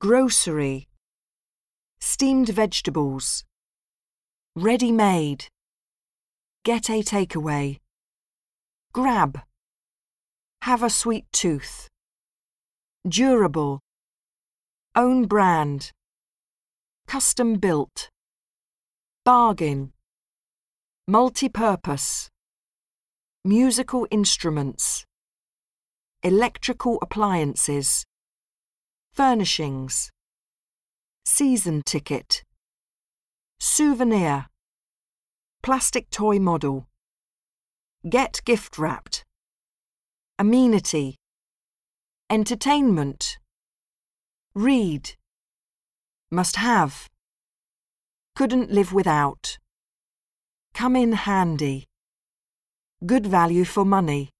grocery, steamed vegetables, ready made, get a takeaway, grab, have a sweet tooth, durable, own brand, custom built, bargain, multi-purpose, musical instruments, electrical appliances, furnishings, season ticket, souvenir, plastic toy model, get gift wrapped, amenity, entertainment, read, must have, couldn't live without, come in handy, good value for money.